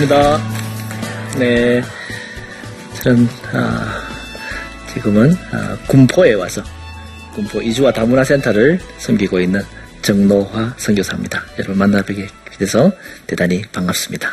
반갑습니다. 네. 저는, 아, 지금은, 아, 군포에 와서, 군포 이주와 다문화 센터를 섬기고 있는 정노화 선교사입니다. 여러분 만나뵙게 돼서 대단히 반갑습니다.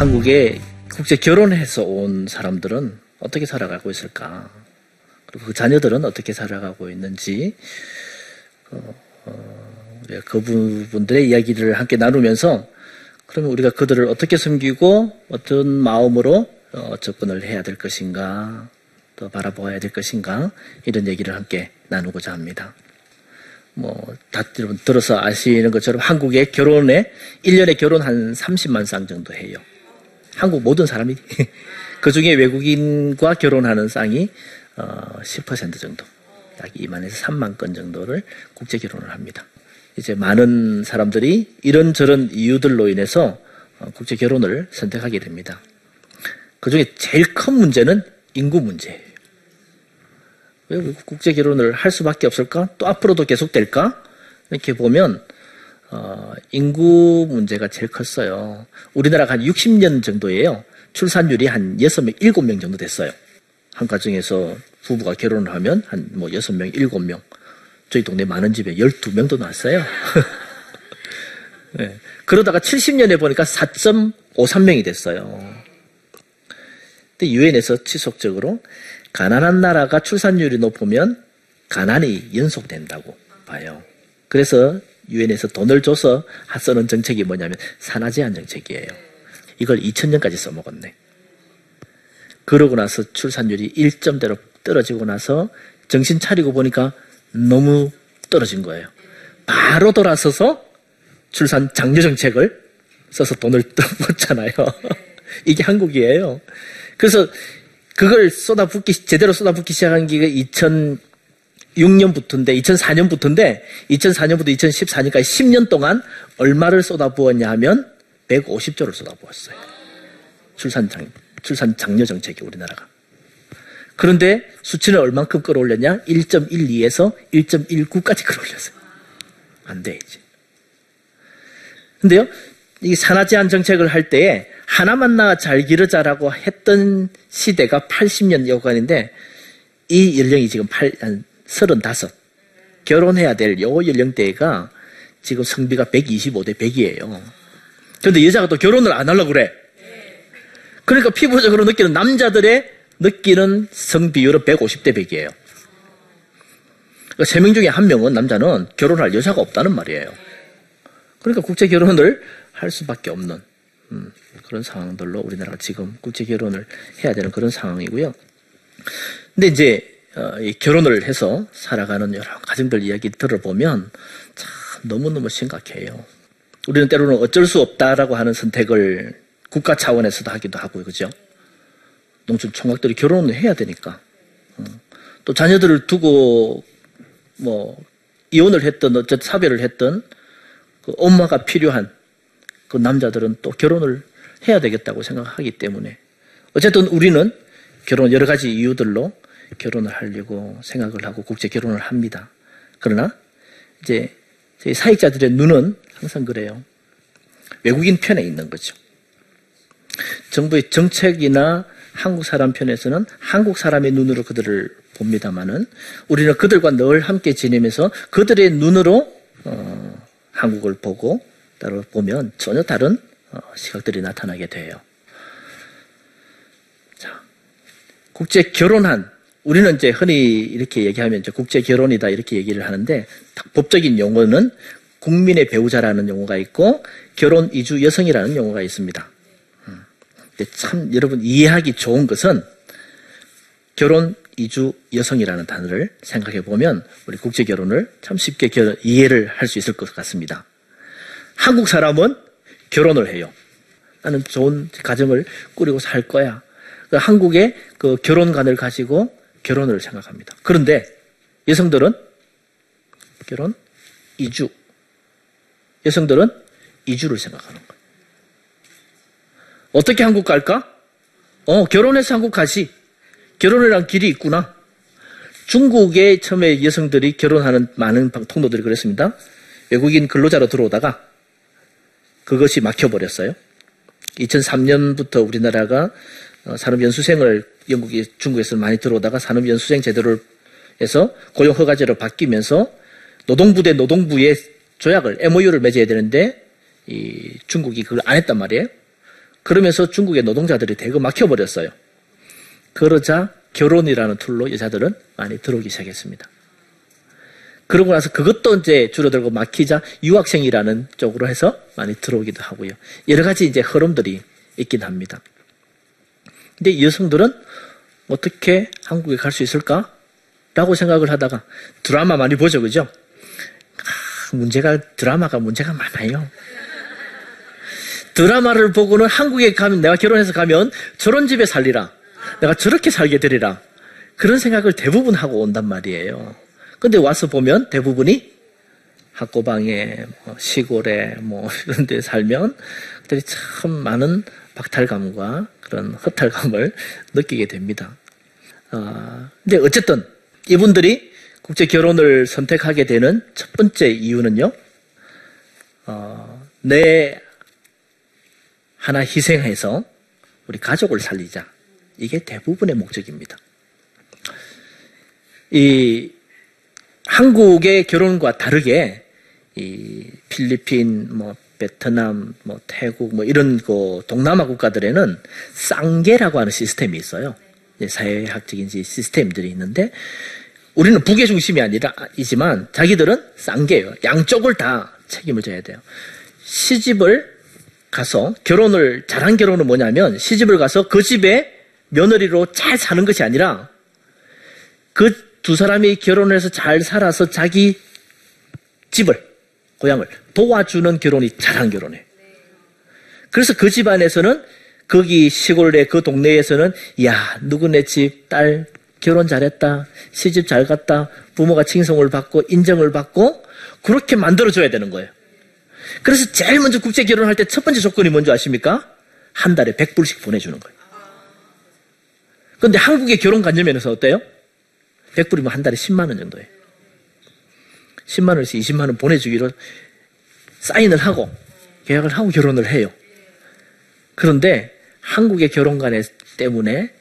한국에 국제 결혼해서 온 사람들은 어떻게 살아가고 있을까? 그리고 그 자녀들은 어떻게 살아가고 있는지, 어, 어, 그 부분들의 이야기를 함께 나누면서 그러면 우리가 그들을 어떻게 섬기고 어떤 마음으로 어, 접근을 해야 될 것인가, 또 바라보아야 될 것인가, 이런 얘기를 함께 나누고자 합니다. 뭐, 다 여러분 들어서 아시는 것처럼 한국에 결혼에, 1년에 결혼 한 30만 쌍 정도 해요. 한국 모든 사람이. 그 중에 외국인과 결혼하는 쌍이 어, 10% 정도, 약 2만에서 3만 건 정도를 국제 결혼을 합니다. 이제 많은 사람들이 이런저런 이유들로 인해서 어, 국제 결혼을 선택하게 됩니다. 그 중에 제일 큰 문제는 인구 문제예요. 왜 국제 결혼을 할 수밖에 없을까? 또 앞으로도 계속될까? 이렇게 보면 어, 인구 문제가 제일 컸어요. 우리나라가 한 60년 정도예요. 출산율이 한 6명, 7명 정도 됐어요. 한 가정에서 부부가 결혼을 하면 한 뭐 6명, 7명. 저희 동네 많은 집에 12명도 나왔어요. 네. 그러다가 70년에 보니까 4.53명이 됐어요. 근데 유엔에서 지속적으로 가난한 나라가 출산율이 높으면 가난이 연속된다고 봐요. 그래서 유엔에서 돈을 줘서 쓰는 정책이 뭐냐면 산화 제한 정책이에요. 이걸 2000년까지 써먹었네. 그러고 나서 출산율이 1점대로 떨어지고 나서 정신 차리고 보니까 너무 떨어진 거예요. 바로 돌아서서 출산 장려 정책을 써서 돈을 떠먹잖아요. 이게 한국이에요. 그래서 그걸 쏟아붓기, 제대로 쏟아붓기 시작한 게 2006년부터인데, 2004년부터인데, 2004년부터 2014년까지 10년 동안 얼마를 쏟아부었냐 하면 150조를 쏟아부었어요. 출산장, 출산 장려 정책이 우리나라가. 그런데 수치는 얼만큼 끌어올렸냐? 1.12에서 1.19까지 끌어올렸어요. 안 돼, 이제. 근데요, 이 산화 제한 정책을 할 때에 하나만 낳아 잘 기르자라고 했던 시대가 80년 여간인데 이 연령이 지금 8, 한 35. 결혼해야 될 요 연령대가 지금 성비가 125대 100이에요. 그런데 여자가 또 결혼을 안 하려고 그래. 그러니까 피부적으로 느끼는 남자들의 느끼는 성비율은 150대 100이에요. 그러니까 3명 중에 한 명은 남자는 결혼할 여자가 없다는 말이에요. 그러니까 국제 결혼을 할 수밖에 없는 음, 그런 상황들로 우리나라가 지금 국제 결혼을 해야 되는 그런 상황이고요. 근데 이제 어, 결혼을 해서 살아가는 여러 가정들 이야기 들어보면 참 너무너무 심각해요. 우리는 때로는 어쩔 수 없다라고 하는 선택을 국가 차원에서도 하기도 하고 그죠? 농촌 총각들이 결혼을 해야 되니까. 어. 또 자녀들을 두고 뭐 이혼을 했던 어쨌든 사별을 했던 그 엄마가 필요한 그 남자들은 또 결혼을 해야 되겠다고 생각하기 때문에 어쨌든 우리는 결혼 여러 가지 이유들로 결혼을 하려고 생각을 하고 국제 결혼을 합니다. 그러나 이제 저희 사익자들의 눈은 항상 그래요. 외국인 편에 있는 거죠. 정부의 정책이나 한국 사람 편에서는 한국 사람의 눈으로 그들을 봅니다만은 우리는 그들과 늘 함께 지내면서 그들의 눈으로 어, 한국을 보고 따로 보면 전혀 다른 어, 시각들이 나타나게 돼요. 자, 국제 결혼한 우리는 이제 흔히 이렇게 얘기하면 이제 국제 결혼이다 이렇게 얘기를 하는데 법적인 용어는 국민의 배우자라는 용어가 있고 결혼 이주 여성이라는 용어가 있습니다. 음. 참 여러분 이해하기 좋은 것은 결혼 이주 여성이라는 단어를 생각해 보면 우리 국제 결혼을 참 쉽게 결- 이해를 할 수 있을 것 같습니다. 한국 사람은 결혼을 해요. 나는 좋은 가정을 꾸리고 살 거야. 그 한국의 그 결혼관을 가지고 결혼을 생각합니다. 그런데 여성들은 결혼 이주. 여성들은 이주를 생각하는 거예요. 어떻게 한국 갈까? 어, 결혼해서 한국 가지. 결혼이란 길이 있구나. 중국에 처음에 여성들이 결혼하는 많은 방- 통로들이 그랬습니다. 외국인 근로자로 들어오다가 그것이 막혀버렸어요. 2003년부터 우리나라가 어, 산업연수생을 영국이 중국에서 많이 들어오다가 산업연수생 제도를 해서 고용 허가제로 바뀌면서 노동부 대 노동부의 조약을 MOU를 맺어야 되는데 이 중국이 그걸 안 했단 말이에요. 그러면서 중국의 노동자들이 대거 막혀버렸어요. 그러자 결혼이라는 tool로 여자들은 많이 들어오기 시작했습니다. 그러고 나서 그것도 이제 줄어들고 막히자 유학생이라는 쪽으로 해서 많이 들어오기도 하고요. 여러 가지 이제 흐름들이 있긴 합니다. 근데 여성들은 어떻게 한국에 갈 수 있을까? 라고 생각을 하다가 드라마 많이 보죠, 그죠? 아, 문제가, 드라마가 문제가 많아요. 드라마를 보고는 한국에 가면, 내가 결혼해서 가면 저런 집에 살리라. 내가 저렇게 살게 되리라. 그런 생각을 대부분 하고 온단 말이에요. 근데 와서 보면 대부분이 학고방에, 뭐 시골에, 뭐, 이런 데 살면 그들이 참 많은 박탈감과 그런 허탈감을 느끼게 됩니다. 아, 근데 어쨌든 이분들이 국제 결혼을 선택하게 되는 첫 번째 이유는요, 어, 내 하나 희생해서 우리 가족을 살리자. 이게 대부분의 목적입니다. 이 한국의 결혼과 다르게 이 필리핀, 뭐 베트남, 뭐 태국, 뭐 이런 그 동남아 국가들에는 쌍계라고 하는 시스템이 있어요. 사회학적인 시스템들이 있는데 우리는 북의 중심이 아니라 이지만 자기들은 쌍계예요. 양쪽을 다 책임을 져야 돼요. 시집을 가서 결혼을 잘한 결혼은 뭐냐면 시집을 가서 그 집에 며느리로 잘 사는 것이 아니라 그 두 사람이 결혼을 해서 잘 살아서 자기 집을 고향을 도와주는 결혼이 잘한 결혼이에요. 그래서 그 집안에서는 거기 시골의 그 동네에서는 야 누구네 집 딸 결혼 잘했다 시집 잘 갔다 부모가 칭송을 받고 인정을 받고 그렇게 만들어줘야 되는 거예요. 그래서 제일 먼저 국제 결혼할 때 첫 번째 조건이 뭔지 아십니까? 한 달에 100불씩 보내주는 거예요. 그런데 한국의 결혼 관념에서 어때요? 100불이면 한 달에 10만 원 정도예요. 10만 원에서 20만 원 보내주기로 사인을 하고 계약을 하고 결혼을 해요. 그런데 한국의 결혼관에 때문에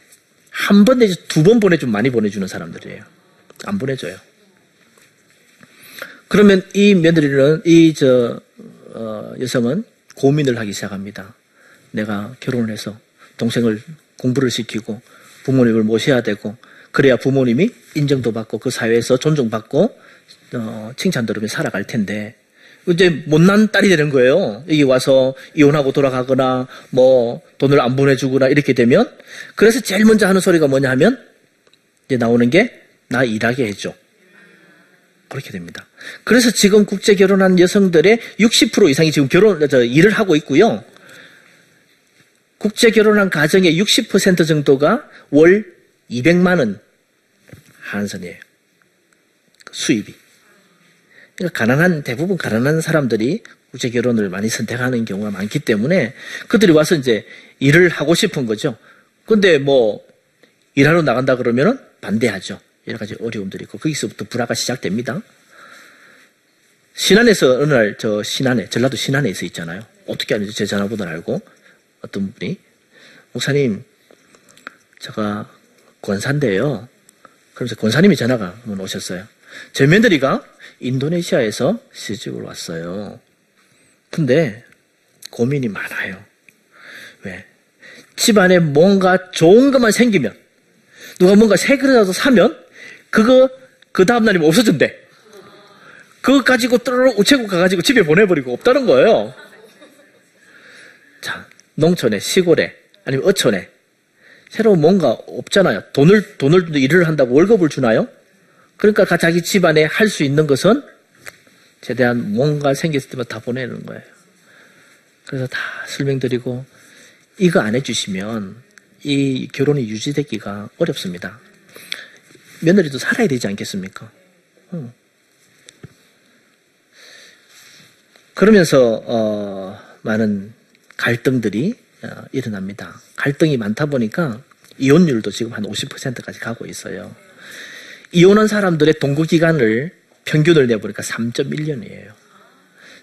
한 번 내지 두 번 보내주면 많이 보내주는 사람들이에요. 안 보내줘요. 그러면 이 며느리는 이저 어, 여성은 고민을 하기 시작합니다. 내가 결혼을 해서 동생을 공부를 시키고 부모님을 모셔야 되고 그래야 부모님이 인정도 받고 그 사회에서 존중받고 어, 칭찬 들으며 살아갈 텐데 이제 못난 딸이 되는 거예요. 여기 와서 이혼하고 돌아가거나 뭐 돈을 안 보내주거나 이렇게 되면 그래서 제일 먼저 하는 소리가 뭐냐 하면 이제 나오는 게 나 일하게 해줘. 그렇게 됩니다. 그래서 지금 국제 결혼한 여성들의 60% 이상이 지금 결혼, 저, 일을 하고 있고요. 국제 결혼한 가정의 60% 정도가 월 200만 원 한선이에요. 그 수입이. 그러니까 가난한 대부분 가난한 사람들이 국제 결혼을 많이 선택하는 경우가 많기 때문에 그들이 와서 이제 일을 하고 싶은 거죠. 근데 뭐 일하러 나간다 그러면은 반대하죠. 여러 가지 어려움들이 있고 거기서부터 불화가 시작됩니다. 신안에서 어느 날 저 신안에 전라도 신안에서 있잖아요. 어떻게 하는지 제 전화번호를 알고 어떤 분이 목사님 제가 권사인데요. 그러면서 권사님이 전화가 오셨어요. 제 며느리가 인도네시아에서 시집을 왔어요. 근데 고민이 많아요. 왜? 집안에 뭔가 좋은 것만 생기면 누가 뭔가 새 그릇이라도 사면 그거 그 다음 날이면 없어진대. 그거 가지고 또르르 우체국 가가지고 집에 보내버리고 없다는 거예요. 자, 농촌에, 시골에, 아니면 어촌에, 새로운 뭔가 없잖아요. 돈을, 돈을 일을 한다고 월급을 주나요? 그러니까 가- 자기 집안에 할 수 있는 것은 최대한 뭔가 생겼을 때만 다 보내는 거예요. 그래서 다 설명드리고, 이거 안 해주시면 이 결혼이 유지되기가 어렵습니다. 며느리도 살아야 되지 않겠습니까? 응. 그러면서 어, 많은 갈등들이 어, 일어납니다. 갈등이 많다 보니까 이혼율도 지금 한 50%까지 가고 있어요. 이혼한 사람들의 동거 기간을 평균을 내보니까 3.1년이에요.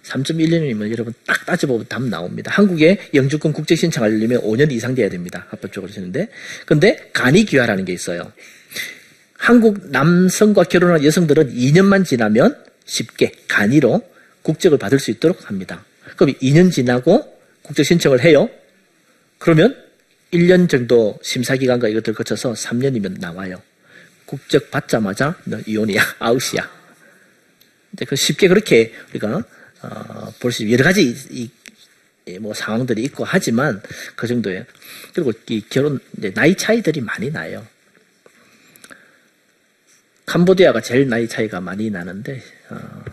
3.1년이면 여러분 딱 따져보면 답 나옵니다. 한국에 영주권 국제 신청하려면 5년 이상 돼야 됩니다. 합법적으로 되는데. 근데 간이 귀화라는 게 있어요. 한국 남성과 결혼한 여성들은 2년만 지나면 쉽게 간이로 국적을 받을 수 있도록 합니다. 그럼 2년 지나고 국적 신청을 해요. 그러면 1년 정도 심사기간과 이것들 거쳐서 3년이면 나와요. 국적 받자마자 너 이혼이야, 아웃이야. 근데 그 쉽게 그렇게 우리가 어, 볼 수 여러 가지 이, 이, 뭐 상황들이 있고 하지만 그 정도예요. 그리고 이 결혼 나이 차이들이 많이 나요. 캄보디아가 제일 나이 차이가 많이 나는데 어,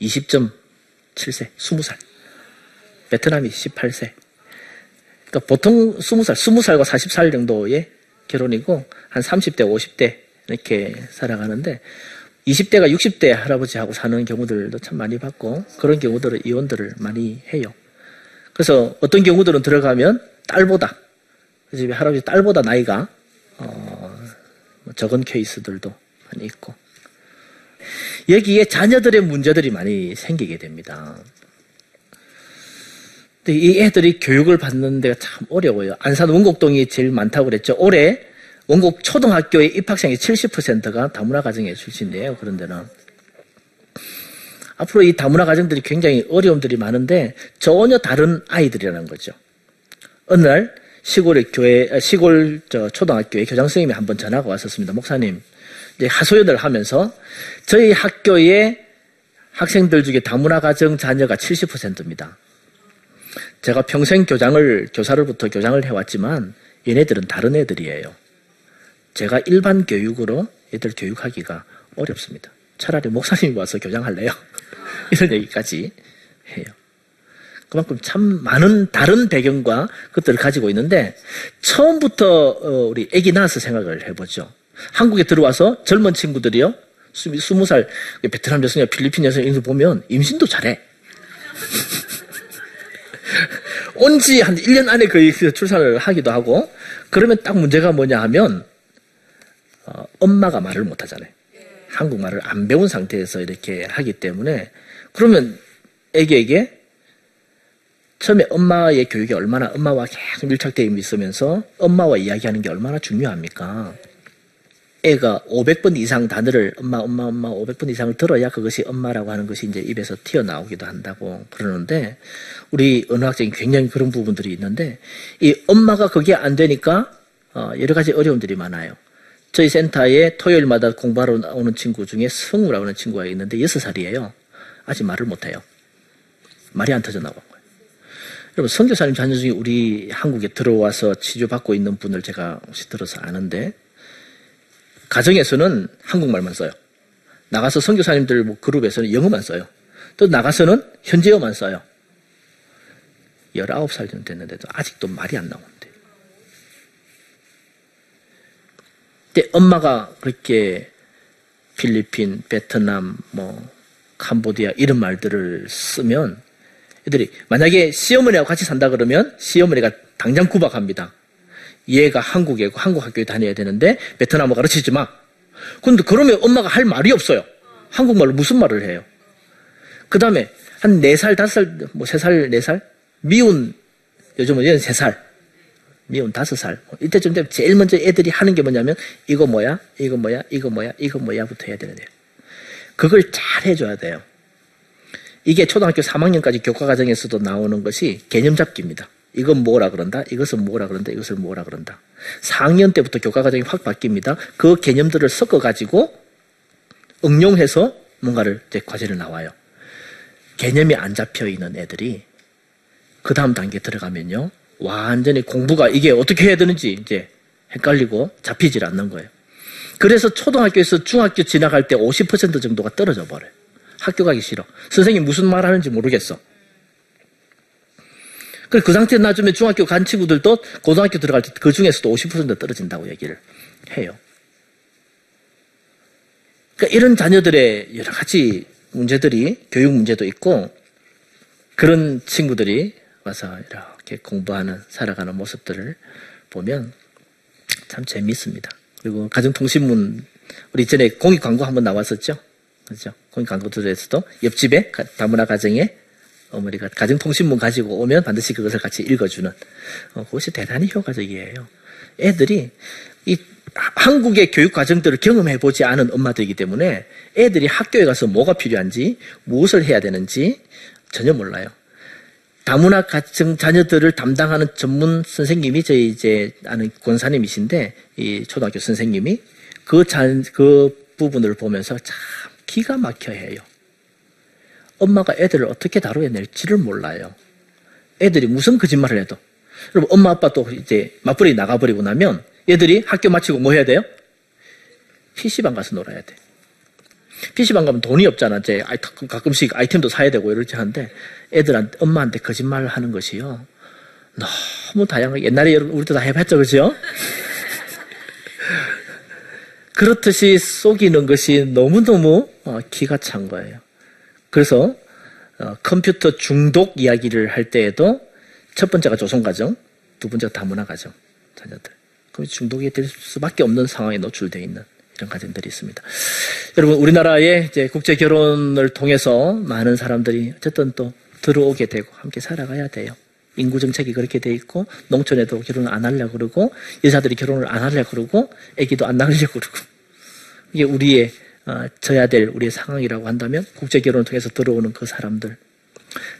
20.7세, 20살. 베트남이 18세. 그러니까 보통 20살, 20살과 40살 정도의 결혼이고 한 30대, 50대 이렇게 살아가는데 20대가 60대 할아버지하고 사는 경우들도 참 많이 봤고 그런 경우들은 이혼들을 많이 해요. 그래서 어떤 경우들은 들어가면 딸보다 그 집에 할아버지 딸보다 나이가 어, 적은 케이스들도 많이 있고 여기에 자녀들의 문제들이 많이 생기게 됩니다. 이 애들이 교육을 받는 데가 참 어려워요. 안산 원곡동이 제일 많다고 그랬죠. 올해 원곡 초등학교의 입학생의 70%가 다문화 가정의 출신이에요. 그런 데는. 앞으로 이 다문화 가정들이 굉장히 어려움들이 많은데 전혀 다른 아이들이라는 거죠. 어느 날 시골의 교회, 아, 시골 저 초등학교에 교장 선생님이 한번 전화가 왔었습니다. 목사님, 이제 하소연을 하면서 저희 학교의 학생들 중에 다문화 가정 자녀가 70%입니다. 제가 평생 교장을, 교사로부터 교장을 해왔지만 얘네들은 다른 애들이에요. 제가 일반 교육으로 애들 교육하기가 어렵습니다. 차라리 목사님이 와서 교장할래요. 이런 얘기까지 해요. 그만큼 참 많은 다른 배경과 것들을 가지고 있는데 처음부터 어, 우리 애기 낳아서 생각을 해보죠. 한국에 들어와서 젊은 친구들이요. 스무 살 베트남 여성이나 필리핀 여성 거 보면 임신도 잘해. 온 지 한 1년 안에 거의 그 출산을 하기도 하고 그러면 딱 문제가 뭐냐 하면 어, 엄마가 말을 못 하잖아요. 한국말을 안 배운 상태에서 이렇게 하기 때문에 그러면 애기에게 처음에 엄마의 교육이 얼마나 엄마와 계속 밀착되어 있으면서 엄마와 이야기하는 게 얼마나 중요합니까? 애가 500번 이상 단어를 엄마, 엄마, 엄마 500번 이상을 들어야 그것이 엄마라고 하는 것이 이제 입에서 튀어나오기도 한다고 그러는데 우리 언어학생이 굉장히 그런 부분들이 있는데 이 엄마가 그게 안 되니까 어, 여러 가지 어려움들이 많아요. 저희 센터에 토요일마다 공부하러 오는 친구 중에 성우라고 하는 친구가 있는데 6살이에요. 아직 말을 못해요. 말이 안 터져 거예요. 여러분, 선교사님 자녀 중에 우리 한국에 들어와서 치료받고 있는 분을 제가 혹시 들어서 아는데, 가정에서는 한국말만 써요. 나가서 선교사님들 뭐 그룹에서는 영어만 써요. 또 나가서는 현지어만 써요. 19살 정도 됐는데도 아직도 말이 안 나오는데. 근데 엄마가 그렇게 필리핀, 베트남, 뭐 캄보디아 이런 말들을 쓰면 애들이 만약에 시어머니하고 같이 산다 그러면 시어머니가 당장 구박합니다. 얘가 한국에 한국 학교에 다녀야 되는데 베트남어 가르치지 마. 근데 그러면 엄마가 할 말이 없어요. 한국말로 무슨 말을 해요? 그 다음에 한 4살, 5살, 뭐 3살, 4살? 미운, 요즘은 얘는 3살. 미운 5살. 이때쯤 되면 제일 먼저 애들이 하는 게 뭐냐면 이거 뭐야? 이거 뭐야? 이거 뭐야? 이거 뭐야?부터 해야 되는데요. 그걸 잘 해줘야 돼요. 이게 초등학교 3학년까지 교과 과정에서도 나오는 것이 개념 잡기입니다. 이건 뭐라 그런다? 이것은 뭐라 그런다? 이것을 뭐라 그런다? 4학년 때부터 교과 과정이 확 바뀝니다. 그 개념들을 섞어 가지고 응용해서 뭔가를 이제 과제를 나와요. 개념이 안 잡혀 있는 애들이 그 다음 단계 들어가면요. 완전히 공부가 이게 어떻게 해야 되는지 이제 헷갈리고 잡히질 않는 거예요. 그래서 초등학교에서 중학교 지나갈 때 50% 정도가 떨어져 버려요. 학교 가기 싫어. 선생님 무슨 말 하는지 모르겠어. 그 상태에 놔주면 중학교 간 친구들도 고등학교 들어갈 때 그 중에서도 50% 떨어진다고 얘기를 해요. 그러니까 이런 자녀들의 여러 가지 문제들이 교육 문제도 있고 그런 친구들이 와서 이렇게 공부하는 살아가는 모습들을 보면 참 재미있습니다. 그리고 가정통신문 우리 전에 공익 광고 한번 나왔었죠. 그렇죠? 공익 광고들에서도 옆집에 가- 다문화 가정에 어머니가 가정통신문 가지고 오면 반드시 그것을 같이 읽어주는 어, 그것이 대단히 효과적이에요. 애들이 이 하- 한국의 교육 과정들을 경험해 보지 않은 엄마들이기 때문에 애들이 학교에 가서 뭐가 필요한지 무엇을 해야 되는지 전혀 몰라요. 다문화 가정 자녀들을 담당하는 전문 선생님이 저희 이제 아는 권사님이신데 이 초등학교 선생님이 그, 자, 그 부분을 보면서 참 기가 막혀 해요. 엄마가 애들을 어떻게 다뤄야 될지를 몰라요. 애들이 무슨 거짓말을 해도. 여러분, 엄마, 아빠 또 이제 맞벌이 나가버리고 나면 애들이 학교 마치고 뭐 해야 돼요? PC방 가서 놀아야 돼. PC방 가면 돈이 없잖아. 이제 가끔씩 아이템도 사야 되고 이렇게 하는데 애들한테, 엄마한테 거짓말을 하는 것이요. 너무 다양하게. 옛날에 여러분, 우리도 다 해봤죠. 그죠? 그렇듯이 속이는 것이 너무너무 어, 기가 찬 거예요. 그래서 어, 컴퓨터 중독 이야기를 할 때에도 첫 번째가 조선 가정, 두 번째가 다문화 가정 자녀들. 그 중독이 될 수밖에 없는 상황에 노출되어 있는 이런 가정들이 있습니다. 여러분 우리나라의 이제 국제 결혼을 통해서 많은 사람들이 어쨌든 또 들어오게 되고 함께 살아가야 돼요. 인구 정책이 그렇게 돼 있고 농촌에도 결혼을 안 하려고 그러고 여자들이 결혼을 안 하려고 그러고 아기도 안 낳으려고 그러고 이게 우리의 어, 져야 될 우리의 상황이라고 한다면 국제 결혼을 통해서 들어오는 그 사람들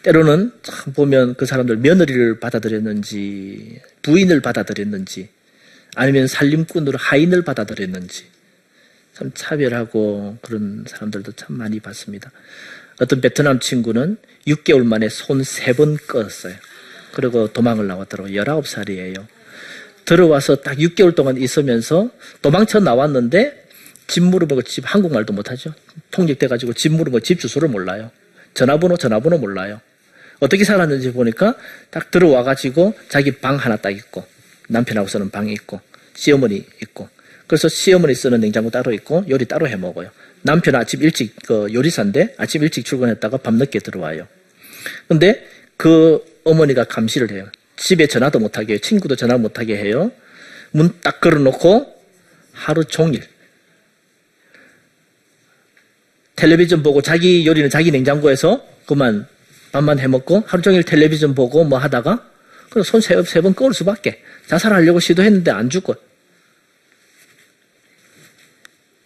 때로는 참 보면 그 사람들 며느리를 받아들였는지 부인을 받아들였는지 아니면 살림꾼으로 하인을 받아들였는지 참 차별하고 그런 사람들도 참 많이 봤습니다. 어떤 베트남 친구는 6개월 만에 손 세 번 껐어요. 그리고 도망을 나왔더라고요. 19살이에요. 들어와서 딱 6개월 동안 있으면서 도망쳐 나왔는데 집 물어보고 집 한국말도 못하죠. 통직돼가지고 집 물어보고 집 주소를 몰라요. 전화번호 전화번호 몰라요. 어떻게 살았는지 보니까 딱 들어와가지고 자기 방 하나 딱 있고 남편하고 쓰는 방이 있고 시어머니 있고 그래서 시어머니 쓰는 냉장고 따로 있고 요리 따로 해 먹어요. 남편 아침 일찍 그 요리사인데 아침 일찍 출근했다가 밤 늦게 들어와요. 근데 그 어머니가 감시를 해요. 집에 전화도 못하게 해요. 친구도 전화 못하게 해요. 문 딱 걸어놓고 하루 종일 텔레비전 보고 자기 요리는 자기 냉장고에서 그만 밥만 해먹고 하루 종일 텔레비전 보고 뭐 하다가 그냥 손세번 꺼올 수밖에. 자살하려고 시도했는데 안 죽고.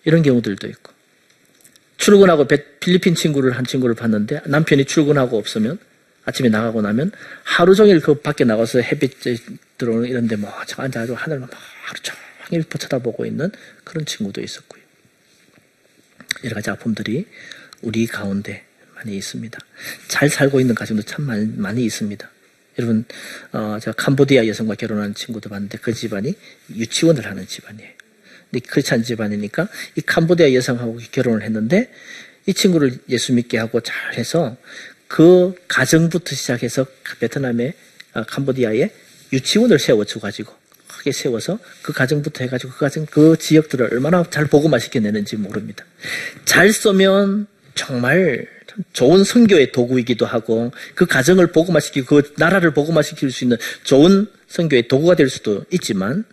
이런 경우들도 있고. 출근하고 베- 필리핀 친구를 한 친구를 봤는데 남편이 출근하고 없으면 아침에 나가고 나면 하루 종일 그 밖에 나가서 햇빛 들어오는 이런데 뭐 앉아가지고 하늘만 막 하루 종일 쳐다보고 있는 그런 친구도 있었고요. 여러 가지 아픔들이 우리 가운데 많이 있습니다. 잘 살고 있는 가정도 참 많이, 많이 있습니다. 여러분, 어, 제가 캄보디아 여성과 결혼한 친구도 봤는데 그 집안이 유치원을 하는 집안이에요. 근데 그렇지 않은 집안이니까 이 캄보디아 여성하고 결혼을 했는데 이 친구를 예수 믿게 하고 잘 해서 그 가정부터 시작해서 베트남에, 아, 캄보디아에 유치원을 세워줘 가지고 크게 세워서 그 가정부터 해가지고 그 가정 그 지역들을 얼마나 잘 복음화 시켜내는지 모릅니다. 잘 쏘면 정말 참 좋은 선교의 도구이기도 하고 그 가정을 복음화 시키고 그 나라를 복음화 시킬 수 있는 좋은 선교의 도구가 될 수도 있지만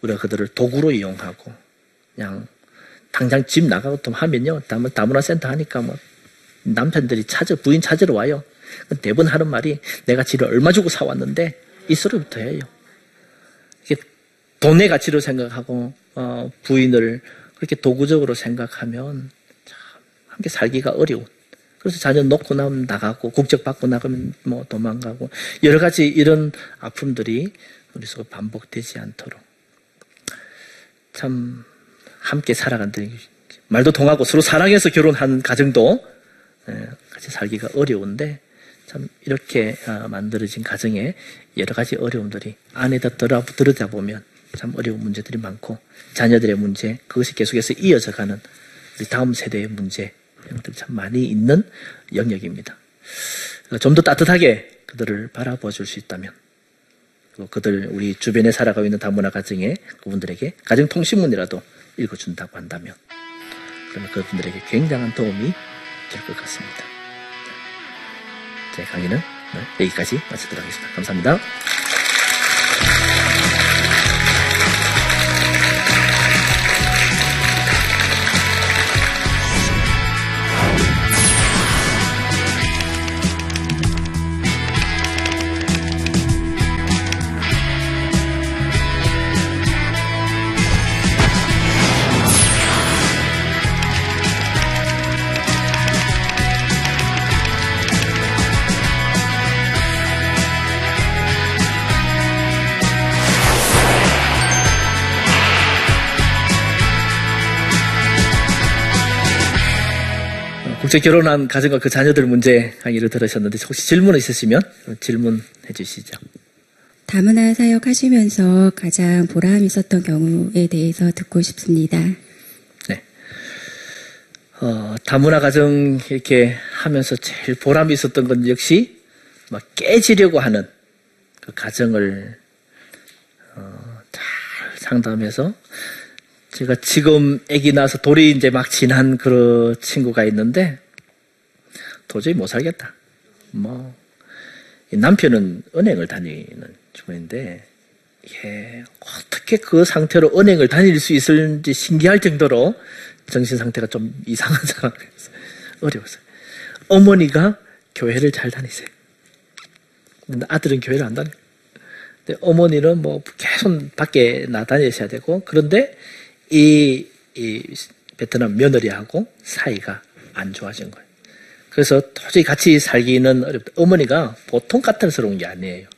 우리가 그들을 도구로 이용하고 그냥 당장 집 나가고 좀 하면요. 다문 다문화 센터 하니까 뭐 남편들이 찾아 부인 찾으러 와요. 대부분 하는 말이 내가 지를 얼마 주고 사왔는데 이 소리부터 해요. 돈의 가치로 생각하고 어, 부인을 그렇게 도구적으로 생각하면 참 함께 살기가 어려운. 그래서 자녀 놓고 나면 나가고 국적 받고 나가면 뭐 도망가고 여러 가지 이런 아픔들이 우리 속에 반복되지 않도록 참 함께 살아간다는 게 말도 통하고 서로 사랑해서 결혼한 가정도 예, 같이 살기가 어려운데 참 이렇게 아, 만들어진 가정에 여러 가지 어려움들이 안에 다 들어 들여다 보면 참 어려운 문제들이 많고 자녀들의 문제 그것이 계속해서 이어져 가는 우리 다음 세대의 문제 이런 것들이 참 많이 있는 영역입니다. 좀 더 따뜻하게 그들을 바라봐 줄 수 있다면 그들 우리 주변에 살아가고 있는 다문화 가정에 그분들에게 가정 통신문이라도 읽어준다고 한다면 그러면 그분들에게 굉장한 도움이 될 것 같습니다. 제 강의는 여기까지 마치도록 하겠습니다. 감사합니다. 국제 결혼한 가정과 그 자녀들 문제 강의를 들으셨는데 혹시 질문 있으시면 질문해 주시죠. 다문화 사역 하시면서 가장 보람 있었던 경우에 대해서 듣고 싶습니다. 네. 어, 다문화 가정 이렇게 하면서 제일 보람이 있었던 건 역시 막 깨지려고 하는 그 가정을 어, 잘 상담해서 제가 지금 아기 낳아서 돌이 이제 막 지난 그 친구가 있는데 도저히 못 살겠다. 뭐 남편은 은행을 다니는 주부인데 이게 어떻게 그 상태로 은행을 다닐 수 있을지 신기할 정도로 정신 상태가 좀 이상한 사람이었어요. 어려웠어요. 어머니가 교회를 잘 다니세요. 근데 아들은 교회를 안 다녀요. 근데 어머니는 뭐 계속 밖에 나다니셔야 되고 그런데 이, 이 베트남 며느리하고 사이가 안 좋아진 거예요. 그래서 도저히 같이 살기는 어렵다. 어머니가 보통 까탈스러운 게 아니에요.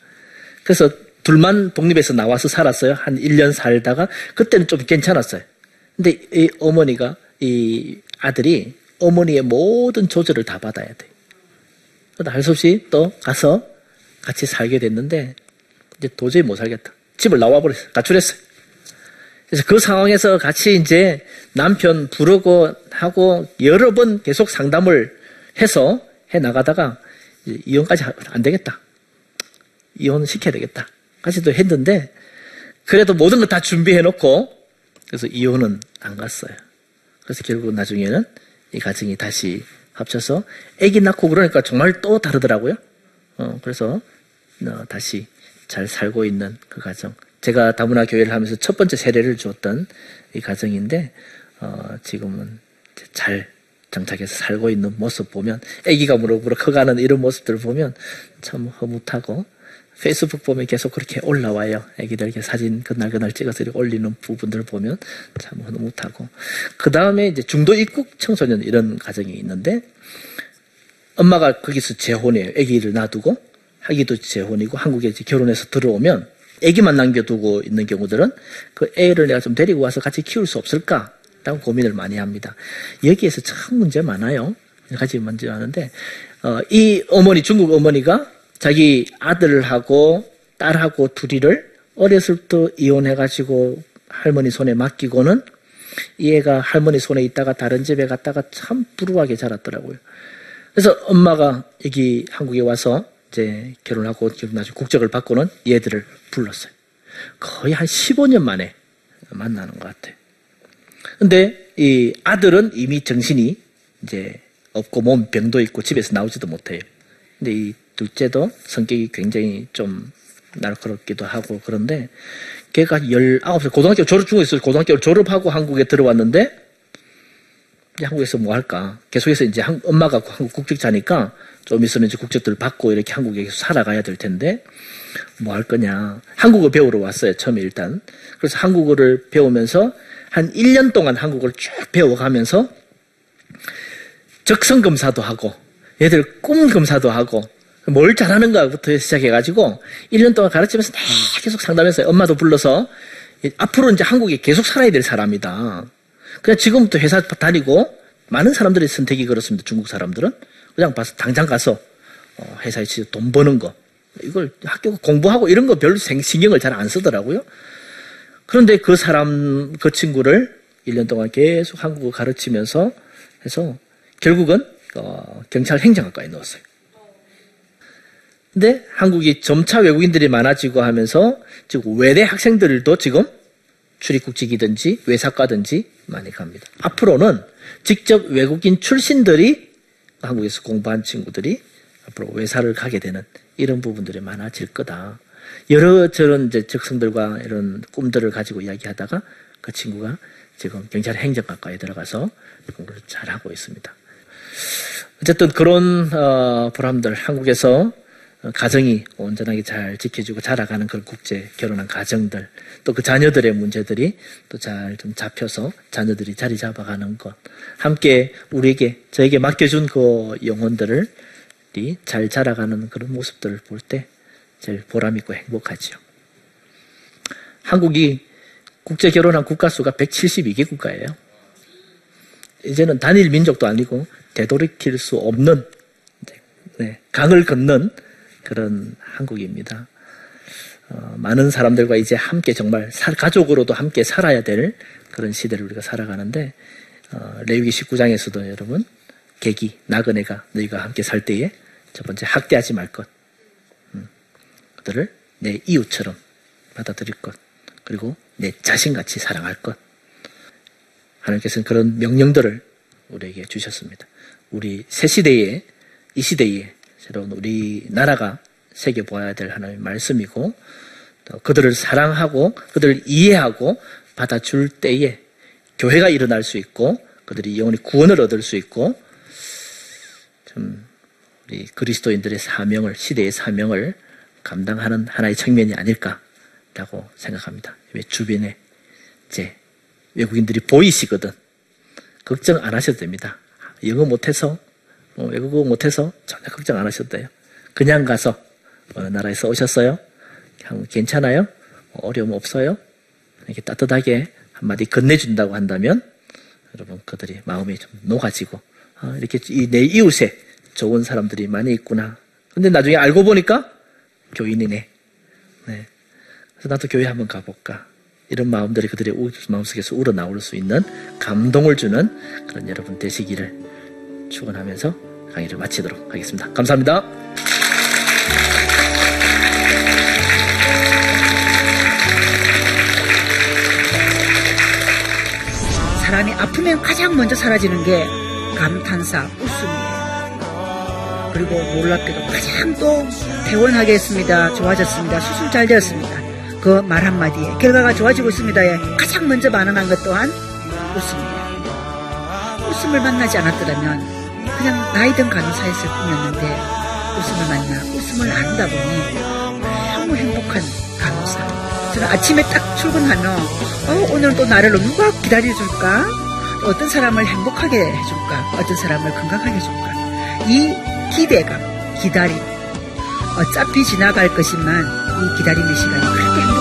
그래서 둘만 독립해서 나와서 살았어요. 한 1년 살다가 그때는 좀 괜찮았어요. 근데 이 어머니가 이 아들이 어머니의 모든 조절을 다 받아야 돼. 그러다 할 수 없이 또 가서 같이 살게 됐는데 이제 도저히 못 살겠다. 집을 나와 버렸어요. 가출했어요. 그래서 그 상황에서 같이 이제 남편 부르고 하고 여러 번 계속 상담을 해서 해 나가다가 이혼까지 안 되겠다. 이혼 시켜야 되겠다. 까지도 했는데 그래도 모든 걸 다 준비해 놓고 그래서 이혼은 안 갔어요. 그래서 결국 나중에는 이 가정이 다시 합쳐서 아기 낳고 그러니까 정말 또 다르더라고요. 어, 그래서 어, 다시 잘 살고 있는 그 가정. 제가 다문화 교회를 하면서 첫 번째 세례를 주었던 이 가정인데 어, 지금은 잘 정착해서 살고 있는 모습 보면 아기가 무럭무럭 커가는 이런 모습들을 보면 참 허무하고 페이스북 보면 계속 그렇게 올라와요. 아기들 이렇게 사진 그날 그날 찍어서 이렇게 올리는 부분들을 보면 참 허무하고 그 다음에 이제 중도 입국 청소년 이런 가정이 있는데 엄마가 거기서 재혼해요. 아기를 놔두고 하기도 재혼이고 한국에 이제 결혼해서 들어오면 아기만 남겨두고 있는 경우들은 그 애를 내가 좀 데리고 와서 같이 키울 수 없을까? 라고 고민을 많이 합니다. 여기에서 참 문제 많아요. 같이 문제 많은데, 어, 이 어머니, 중국 어머니가 자기 아들하고 딸하고 둘이를 어렸을 때 이혼해가지고 할머니 손에 맡기고는 이 애가 할머니 손에 있다가 다른 집에 갔다가 참 불우하게 자랐더라고요. 그래서 엄마가 여기 한국에 와서 이제 결혼하고 나중에 국적을 받고는 얘들을 불렀어요. 거의 한 15년 만에 만나는 것 같아요. 근데 이 아들은 이미 정신이 이제 없고 몸 병도 있고 집에서 나오지도 못해요. 근데 이 둘째도 성격이 굉장히 좀 날카롭기도 하고 그런데 걔가 19살 고등학교 졸업 중에서 고등학교 졸업하고 한국에 들어왔는데 한국에서 뭐 할까? 계속해서 이제 한- 엄마가 한국 국적자니까 좀 있으면 이제 국적들 받고 이렇게 한국에 계속 살아가야 될 텐데 뭐 할 거냐. 한국어 배우러 왔어요. 처음에 일단. 그래서 한국어를 배우면서 한 1년 동안 한국어를 쭉 배워가면서 적성 검사도 하고 얘들 꿈 검사도 하고 뭘 잘하는가부터 시작해가지고 1년 동안 가르치면서 막 계속 상담했어요. 엄마도 불러서 앞으로 이제 한국에 계속 살아야 될 사람이다. 그냥 지금부터 회사 다니고 많은 사람들의 선택이 그렇습니다. 중국 사람들은 그냥 봐서 당장 가서 어, 회사에 돈 버는 거 이걸 학교 공부하고 이런 거 별로 생- 신경을 잘 안 쓰더라고요. 그런데 그 사람 그 친구를 1년 동안 계속 한국어 가르치면서 해서 결국은 어, 경찰 행정학과에 넣었어요. 근데 한국이 점차 외국인들이 많아지고 하면서 지금 외대 학생들도 지금 출입국직이든지 외사과든지 많이 갑니다. 앞으로는 직접 외국인 출신들이 한국에서 공부한 친구들이 앞으로 외사를 가게 되는 이런 부분들이 많아질 거다. 여러 저런 이제 적성들과 이런 꿈들을 가지고 이야기하다가 그 친구가 지금 경찰 행정학과에 들어가서 공부를 잘 하고 있습니다. 어쨌든 그런 어, 보람들 한국에서 어, 가정이 온전하게 잘 지켜주고 자라가는 그런 국제 결혼한 가정들 또 그 자녀들의 문제들이 또 잘 좀 잡혀서 자녀들이 자리 잡아가는 것 함께 우리에게 저에게 맡겨준 그 영혼들을 이잘 자라가는 그런 모습들을 볼때 제일 보람 있고 행복하지요. 한국이 국제 결혼한 국가 수가 172개 국가예요. 이제는 단일 민족도 아니고 되돌이킬 수 없는 네, 강을 건넌 그런 한국입니다. 어, 많은 사람들과 이제 함께 정말 살- 가족으로도 함께 살아야 될 그런 시대를 우리가 살아가는데 어, 레위기 19장에서도 여러분 계기 나그네가 너희가 함께 살 때에 첫 번째 학대하지 말 것, 음, 그들을 내 이웃처럼 받아들일 것, 그리고 내 자신같이 사랑할 것. 하나님께서는 그런 명령들을 우리에게 주셨습니다. 우리 새 시대에 이 시대에 새로운 우리 나라가 새겨 보아야 될 하나님의 말씀이고 또 그들을 사랑하고 그들을 이해하고 받아줄 때에 교회가 일어날 수 있고 그들이 영원히 구원을 얻을 수 있고 좀 우리 그리스도인들의 사명을 시대의 사명을 감당하는 하나의 측면이 아닐까라고 생각합니다. 왜 주변에 이제 외국인들이 보이시거든 걱정 안 하셔도 됩니다. 영어 못해서 뭐 외국어 못해서 전혀 걱정 안 하셔도 돼요. 그냥 가서 어느 나라에서 오셨어요? 괜찮아요? 어려움 없어요? 이렇게 따뜻하게 한마디 건네준다고 한다면 여러분 그들이 마음이 좀 녹아지고 아, 이렇게 이내 이웃에 좋은 사람들이 많이 있구나. 근데 나중에 알고 보니까 교인이네. 네. 그래서 나도 교회 한번 가볼까. 이런 마음들이 그들의 우- 마음속에서 우러나올 수 있는 감동을 주는 그런 여러분 되시기를 축원하면서 강의를 마치도록 하겠습니다. 감사합니다. 사람이 아프면 가장 먼저 사라지는 게 감탄사, 웃음이에요. 그리고 놀랍게도 가장 또 퇴원하게 했습니다. 좋아졌습니다. 수술 잘 되었습니다. 그 말 한마디에 결과가 좋아지고 있습니다에 가장 먼저 반응한 것 또한 웃음이에요. 웃음을 만나지 않았더라면 그냥 나이든 간호사였을 뿐이었는데 웃음을 만나 웃음을 나누다 보니 너무 행복한 간호사. 저는 아침에 딱 출근하면 어, 오늘 또 나를 누가 기다려줄까? 또 어떤 사람을 행복하게 해줄까? 어떤 사람을 건강하게 해줄까? 이 기대감, 기다림. 어차피 지나갈 것이만 이 기다림의 시간이 그렇게